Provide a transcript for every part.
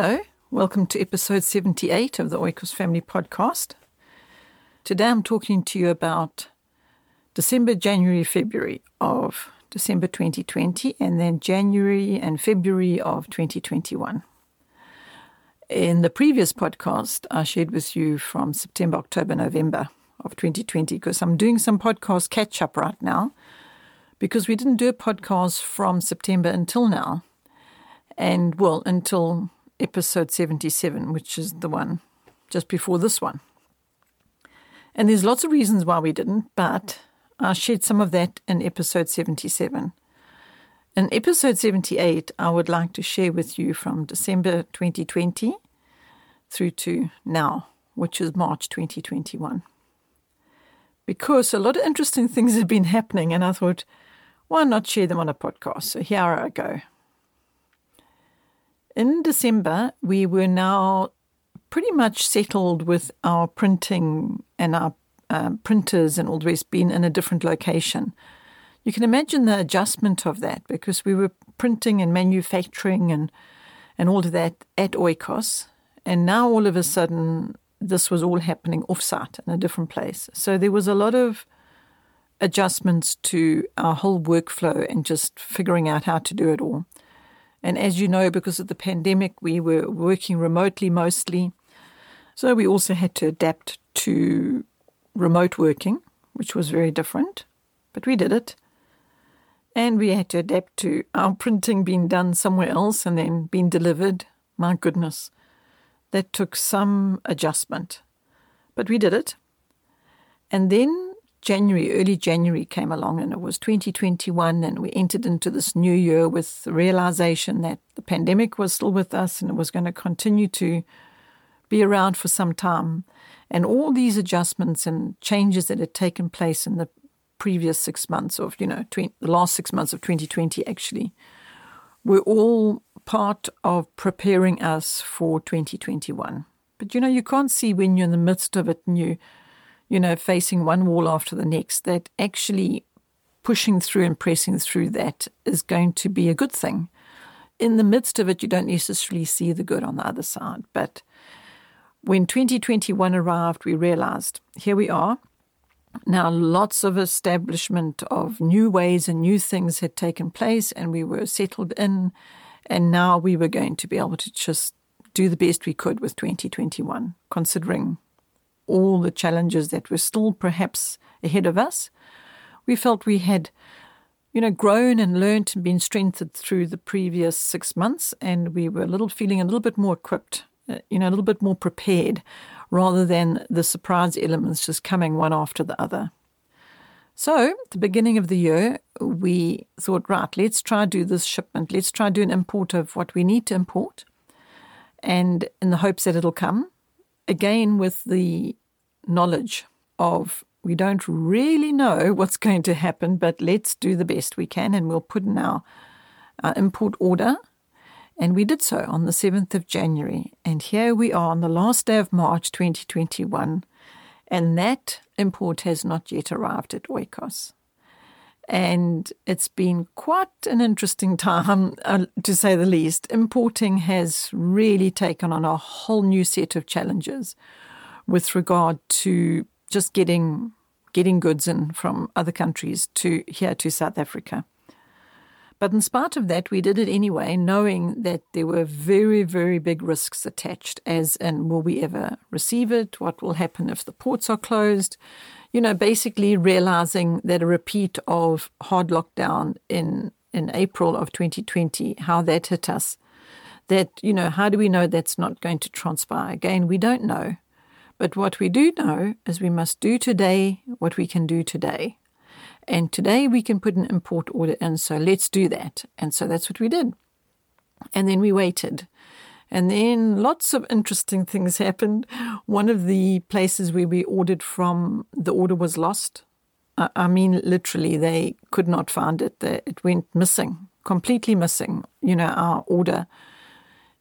Hello, welcome to episode 78 of the Oikos Family Podcast. Today I'm talking to you about December, January, February of December 2020, and then January and February of 2021. In the previous podcast, I shared with you from September, October, November of 2020 because I'm doing some podcast catch up right now because we didn't do a podcast from September until now. And well, until episode 77, which is the one just before this one. And there's lots of reasons why we didn't, but I shared some of that in episode 77. In episode 78, I would like to share with you from December 2020 through to now, which is March 2021. Because a lot of interesting things have been happening, and I thought, why not share them on a podcast? So here I go in December, we were now pretty much settled with our printing and our um, printers and all the rest being in a different location. You can imagine the adjustment of that because we were printing and manufacturing and and all of that at Oikos, and now all of a sudden this was all happening offsite in a different place. So there was a lot of adjustments to our whole workflow and just figuring out how to do it all. And as you know, because of the pandemic, we were working remotely mostly. So we also had to adapt to remote working, which was very different, but we did it. And we had to adapt to our printing being done somewhere else and then being delivered. My goodness, that took some adjustment, but we did it. And then January, early January came along and it was 2021 and we entered into this new year with the realization that the pandemic was still with us and it was going to continue to be around for some time. And all these adjustments and changes that had taken place in the previous six months of, you know, 20, the last six months of 2020 actually, were all part of preparing us for 2021. But you know, you can't see when you're in the midst of it and you you know, facing one wall after the next, that actually pushing through and pressing through that is going to be a good thing. In the midst of it, you don't necessarily see the good on the other side. But when 2021 arrived, we realized here we are. Now, lots of establishment of new ways and new things had taken place, and we were settled in. And now we were going to be able to just do the best we could with 2021, considering all the challenges that were still perhaps ahead of us. We felt we had, you know, grown and learned and been strengthened through the previous six months, and we were a little feeling a little bit more equipped, uh, you know, a little bit more prepared, rather than the surprise elements just coming one after the other. So, at the beginning of the year, we thought, right, let's try do this shipment. Let's try do an import of what we need to import, and in the hopes that it'll come again with the knowledge of we don't really know what's going to happen, but let's do the best we can and we'll put in our, our import order. And we did so on the 7th of January. And here we are on the last day of March 2021. And that import has not yet arrived at Oikos. And it's been quite an interesting time, uh, to say the least. Importing has really taken on a whole new set of challenges with regard to just getting getting goods in from other countries to here to South Africa. But in spite of that, we did it anyway, knowing that there were very, very big risks attached, as in will we ever receive it? What will happen if the ports are closed? You know, basically realizing that a repeat of hard lockdown in in April of 2020, how that hit us. That you know, how do we know that's not going to transpire again? We don't know, but what we do know is we must do today what we can do today, and today we can put an import order in. So let's do that, and so that's what we did, and then we waited. And then lots of interesting things happened. One of the places where we ordered from, the order was lost. I mean, literally, they could not find it. It went missing, completely missing. You know, our order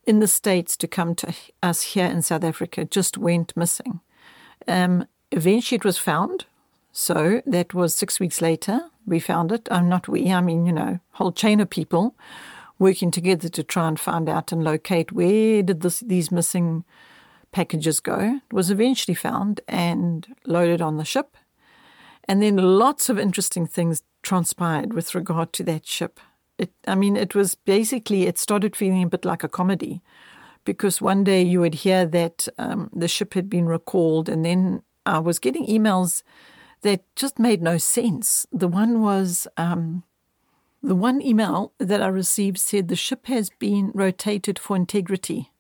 in the States to come to us here in South Africa just went missing. Um, eventually, it was found. So that was six weeks later. We found it. I'm not we, I mean, you know, whole chain of people working together to try and find out and locate where did this, these missing packages go. It was eventually found and loaded on the ship. And then lots of interesting things transpired with regard to that ship. It, I mean, it was basically, it started feeling a bit like a comedy because one day you would hear that um, the ship had been recalled, and then I was getting emails that just made no sense. The one was um, the one email that I received said the ship has been rotated for integrity.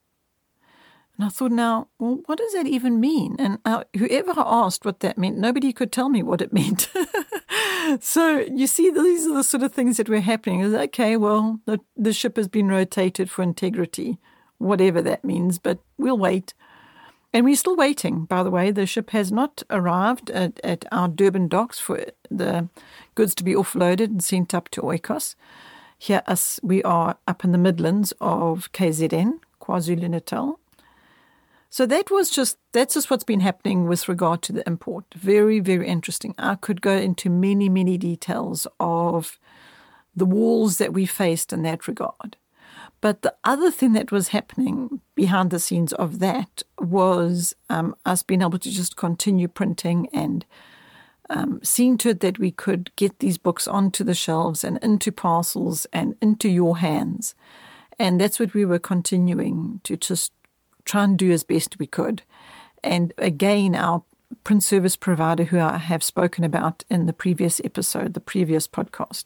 And I thought, now, well, what does that even mean? And uh, whoever asked what that meant, nobody could tell me what it meant. so you see, these are the sort of things that were happening. Okay, well, the, the ship has been rotated for integrity, whatever that means, but we'll wait. And we're still waiting, by the way. The ship has not arrived at, at our Durban docks for the goods to be offloaded and sent up to Oikos. Here, us, we are up in the Midlands of KZN, KwaZulu Natal. So that was just that's just what's been happening with regard to the import. Very, very interesting. I could go into many, many details of the walls that we faced in that regard. But the other thing that was happening behind the scenes of that was um, us being able to just continue printing and um, seeing to it that we could get these books onto the shelves and into parcels and into your hands. And that's what we were continuing to just try and do as best we could. And again, our print service provider, who I have spoken about in the previous episode, the previous podcast,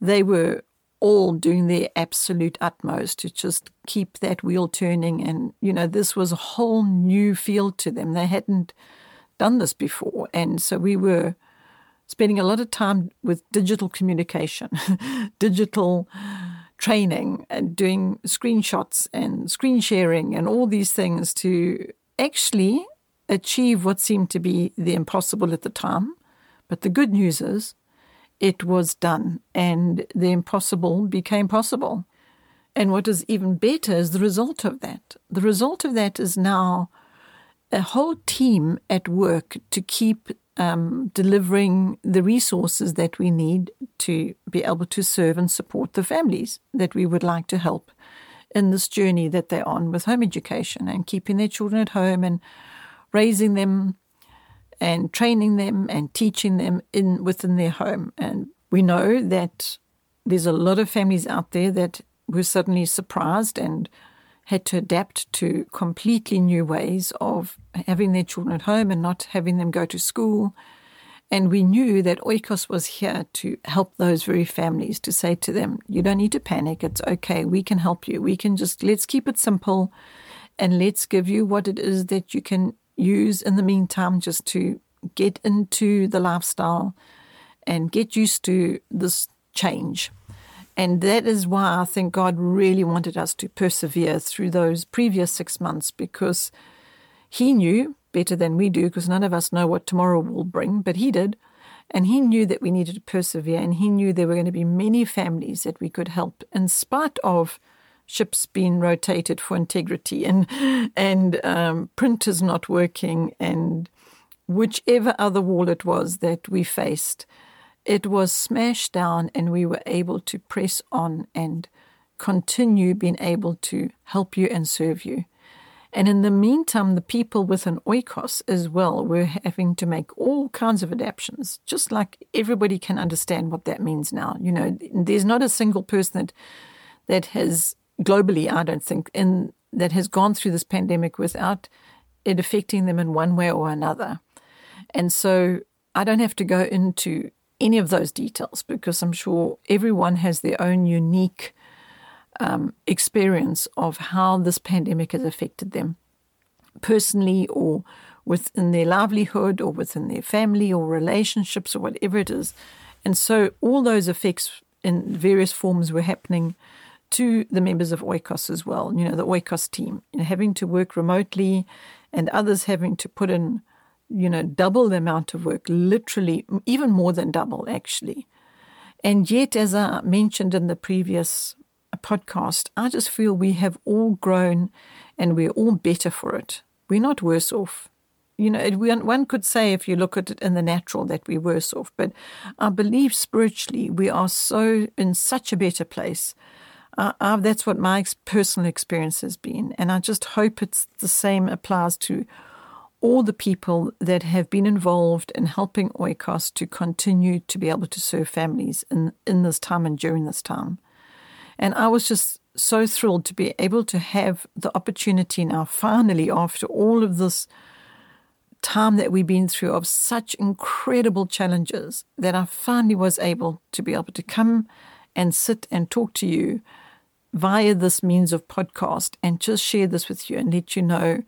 they were all doing their absolute utmost to just keep that wheel turning. And, you know, this was a whole new field to them. They hadn't done this before. And so we were spending a lot of time with digital communication, digital training and doing screenshots and screen sharing and all these things to actually achieve what seemed to be the impossible at the time. But the good news is it was done and the impossible became possible. And what is even better is the result of that. The result of that is now a whole team at work to keep um, delivering the resources that we need to be able to serve and support the families that we would like to help in this journey that they're on with home education and keeping their children at home and raising them and training them and teaching them in within their home. And we know that there's a lot of families out there that were suddenly surprised and had to adapt to completely new ways of having their children at home and not having them go to school. And we knew that Oikos was here to help those very families, to say to them, you don't need to panic. It's okay. We can help you. We can just, let's keep it simple and let's give you what it is that you can use in the meantime just to get into the lifestyle and get used to this change. And that is why I think God really wanted us to persevere through those previous six months because He knew better than we do, because none of us know what tomorrow will bring, but He did. And He knew that we needed to persevere, and He knew there were going to be many families that we could help in spite of ships being rotated for integrity and and um, printers not working and whichever other wall it was that we faced it was smashed down and we were able to press on and continue being able to help you and serve you. And in the meantime, the people within Oikos as well were having to make all kinds of adaptations, just like everybody can understand what that means now. You know, there's not a single person that, that has globally, I don't think, in, that has gone through this pandemic without it affecting them in one way or another. And so I don't have to go into any of those details because I'm sure everyone has their own unique um, experience of how this pandemic has affected them personally or within their livelihood or within their family or relationships or whatever it is. And so all those effects in various forms were happening to the members of Oikos as well, you know, the Oikos team, having to work remotely and others having to put in you know, double the amount of work, literally, even more than double, actually. And yet, as I mentioned in the previous podcast, I just feel we have all grown and we're all better for it. We're not worse off. You know, one could say, if you look at it in the natural, that we're worse off. But I believe spiritually, we are so in such a better place. That's what my personal experience has been. And I just hope it's the same applies to all the people that have been involved in helping Oikos to continue to be able to serve families in, in this time and during this time. And I was just so thrilled to be able to have the opportunity now, finally, after all of this time that we've been through of such incredible challenges, that I finally was able to be able to come and sit and talk to you via this means of podcast and just share this with you and let you know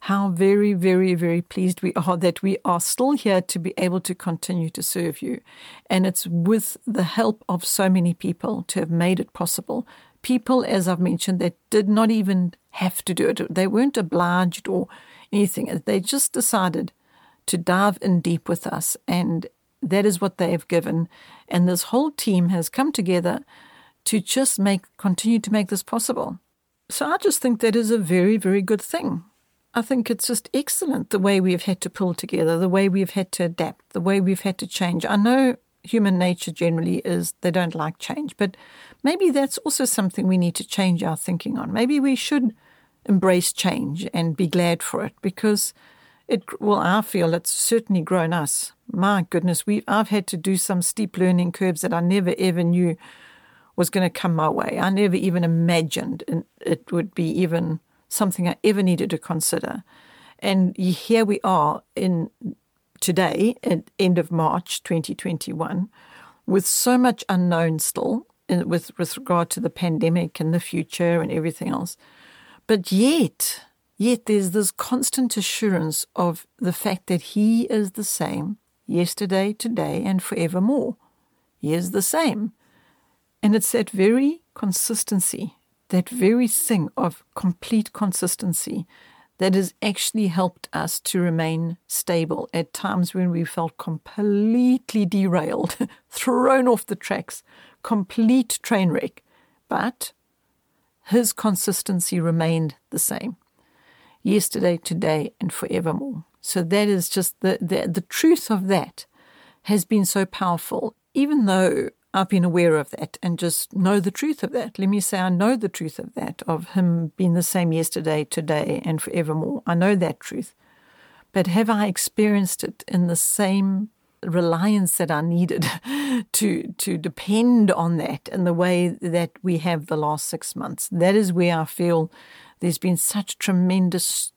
how very, very, very pleased we are that we are still here to be able to continue to serve you. And it's with the help of so many people to have made it possible. People, as I've mentioned, that did not even have to do it, they weren't obliged or anything. They just decided to dive in deep with us. And that is what they have given. And this whole team has come together to just make continue to make this possible. So I just think that is a very, very good thing. I think it's just excellent the way we've had to pull together, the way we've had to adapt, the way we've had to change. I know human nature generally is they don't like change, but maybe that's also something we need to change our thinking on. Maybe we should embrace change and be glad for it because it well I feel it's certainly grown us. My goodness, we I've had to do some steep learning curves that I never ever knew was going to come my way. I never even imagined it would be even something I ever needed to consider. And here we are in today, at end of March 2021, with so much unknown still in, with, with regard to the pandemic and the future and everything else. But yet, yet there's this constant assurance of the fact that He is the same yesterday, today, and forevermore. He is the same. And it's that very consistency that very thing of complete consistency that has actually helped us to remain stable at times when we felt completely derailed, thrown off the tracks, complete train wreck. But his consistency remained the same yesterday, today, and forevermore. So that is just the, the, the truth of that has been so powerful, even though I've been aware of that and just know the truth of that. Let me say I know the truth of that, of him being the same yesterday, today, and forevermore. I know that truth. But have I experienced it in the same reliance that I needed to to depend on that in the way that we have the last six months? That is where I feel there's been such tremendous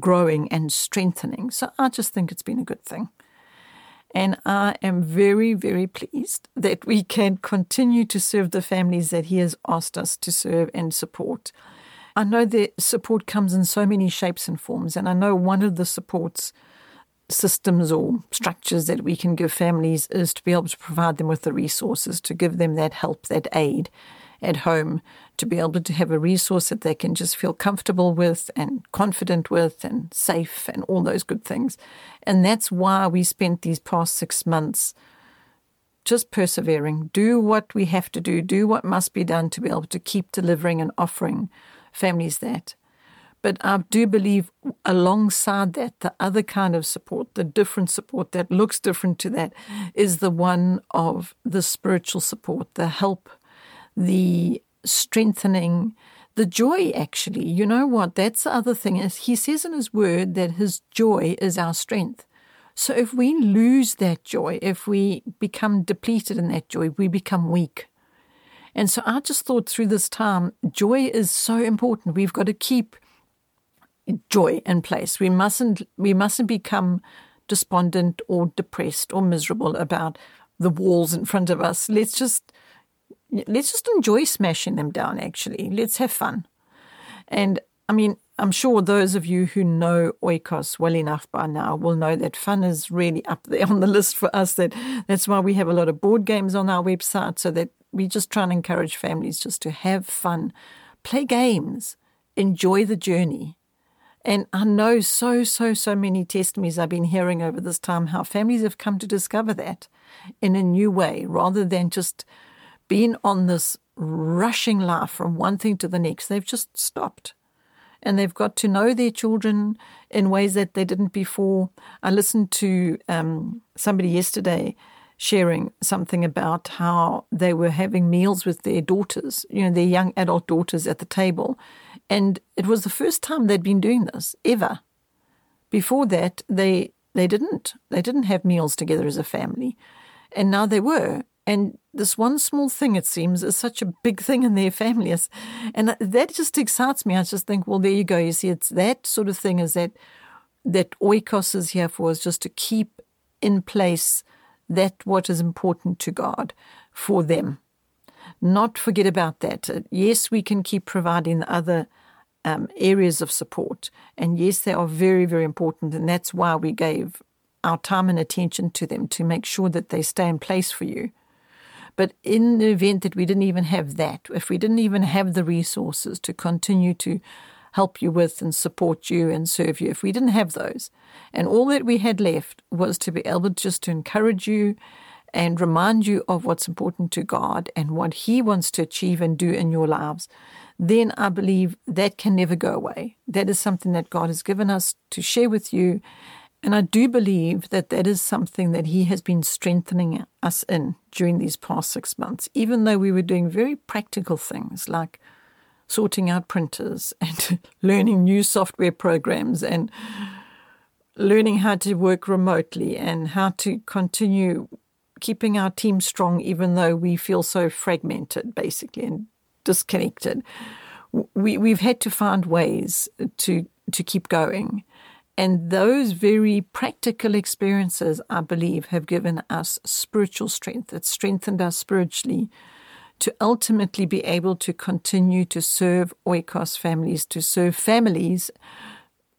growing and strengthening. So I just think it's been a good thing. And I am very, very pleased that we can continue to serve the families that He has asked us to serve and support. I know that support comes in so many shapes and forms, and I know one of the supports systems or structures that we can give families is to be able to provide them with the resources to give them that help, that aid at home to be able to have a resource that they can just feel comfortable with and confident with and safe and all those good things. And that's why we spent these past six months just persevering, do what we have to do, do what must be done to be able to keep delivering and offering families that. But I do believe alongside that, the other kind of support, the different support that looks different to that, is the one of the spiritual support, the help the strengthening, the joy, actually. You know what? That's the other thing. Is he says in his word that his joy is our strength. So if we lose that joy, if we become depleted in that joy, we become weak. And so I just thought through this time, joy is so important. We've got to keep joy in place. We mustn't we mustn't become despondent or depressed or miserable about the walls in front of us. Let's just let's just enjoy smashing them down, actually. Let's have fun. And I mean, I'm sure those of you who know Oikos well enough by now will know that fun is really up there on the list for us. That that's why we have a lot of board games on our website, so that we just try and encourage families just to have fun, play games, enjoy the journey. And I know so, so, so many testimonies I've been hearing over this time how families have come to discover that in a new way rather than just been on this rushing life from one thing to the next. They've just stopped. And they've got to know their children in ways that they didn't before. I listened to um, somebody yesterday sharing something about how they were having meals with their daughters, you know, their young adult daughters at the table. And it was the first time they'd been doing this ever. Before that, they they didn't. They didn't have meals together as a family. And now they were. And this one small thing, it seems, is such a big thing in their families. And that just excites me. I just think, well, there you go. You see, it's that sort of thing is that that oikos is here for is just to keep in place that what is important to God for them. Not forget about that. Yes, we can keep providing other um, areas of support. And yes, they are very, very important. And that's why we gave our time and attention to them to make sure that they stay in place for you. But in the event that we didn't even have that, if we didn't even have the resources to continue to help you with and support you and serve you, if we didn't have those, and all that we had left was to be able just to encourage you and remind you of what's important to God and what He wants to achieve and do in your lives, then I believe that can never go away. That is something that God has given us to share with you. And I do believe that that is something that He has been strengthening us in during these past six months, even though we were doing very practical things like sorting out printers and learning new software programs and learning how to work remotely and how to continue keeping our team strong, even though we feel so fragmented, basically, and disconnected. We, we've had to find ways to, to keep going. And those very practical experiences, I believe, have given us spiritual strength. It's strengthened us spiritually to ultimately be able to continue to serve oikos families, to serve families,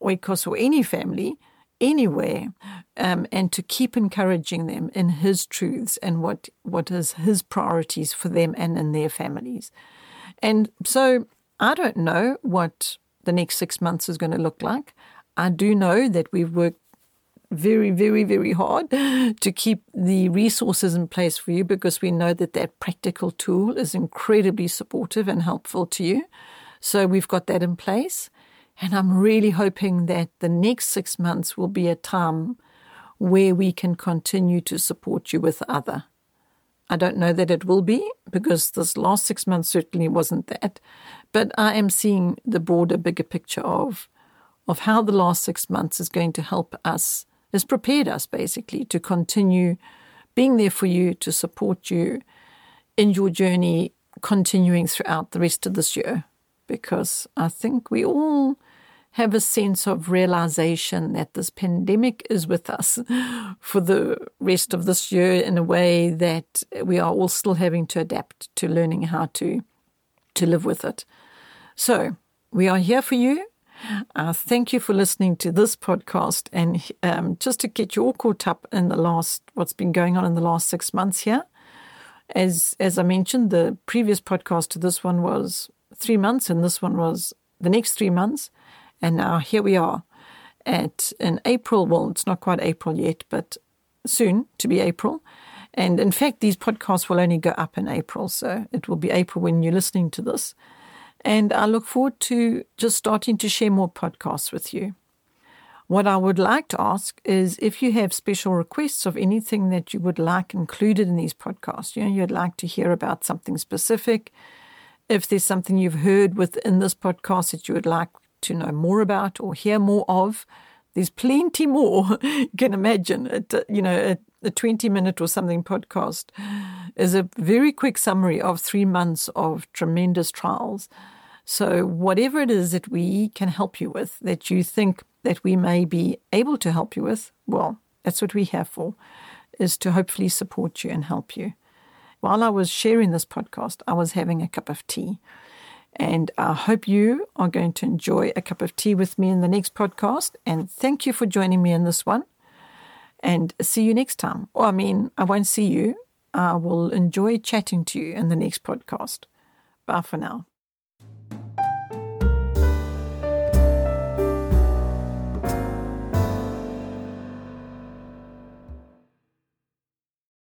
oikos or any family, anywhere, um, and to keep encouraging them in His truths and what, what is His priorities for them and in their families. And so I don't know what the next six months is going to look like. I do know that we've worked very, very, very hard to keep the resources in place for you because we know that that practical tool is incredibly supportive and helpful to you. So we've got that in place. And I'm really hoping that the next six months will be a time where we can continue to support you with other I don't know that it will be because this last six months certainly wasn't that. But I am seeing the broader, bigger picture of of how the last six months is going to help us, has prepared us basically to continue being there for you, to support you in your journey, continuing throughout the rest of this year. Because I think we all have a sense of realization that this pandemic is with us for the rest of this year in a way that we are all still having to adapt to learning how to to live with it. So we are here for you. Uh, thank you for listening to this podcast, and um, just to get you all caught up in the last what's been going on in the last six months here. As as I mentioned, the previous podcast to this one was three months, and this one was the next three months. And now here we are at in April. Well, it's not quite April yet, but soon to be April. And in fact, these podcasts will only go up in April. So it will be April when you're listening to this. And I look forward to just starting to share more podcasts with you. What I would like to ask is if you have special requests of anything that you would like included in these podcasts, you know, you'd like to hear about something specific, if there's something you've heard within this podcast that you would like to know more about or hear more of, there's plenty more. you can imagine it, you know, a, a 20 minute or something podcast is a very quick summary of three months of tremendous trials. So, whatever it is that we can help you with, that you think that we may be able to help you with, well, that's what we're here for, is to hopefully support you and help you. While I was sharing this podcast, I was having a cup of tea. And I hope you are going to enjoy a cup of tea with me in the next podcast. And thank you for joining me in this one. And see you next time. Or, I mean, I won't see you. I will enjoy chatting to you in the next podcast. Bye for now.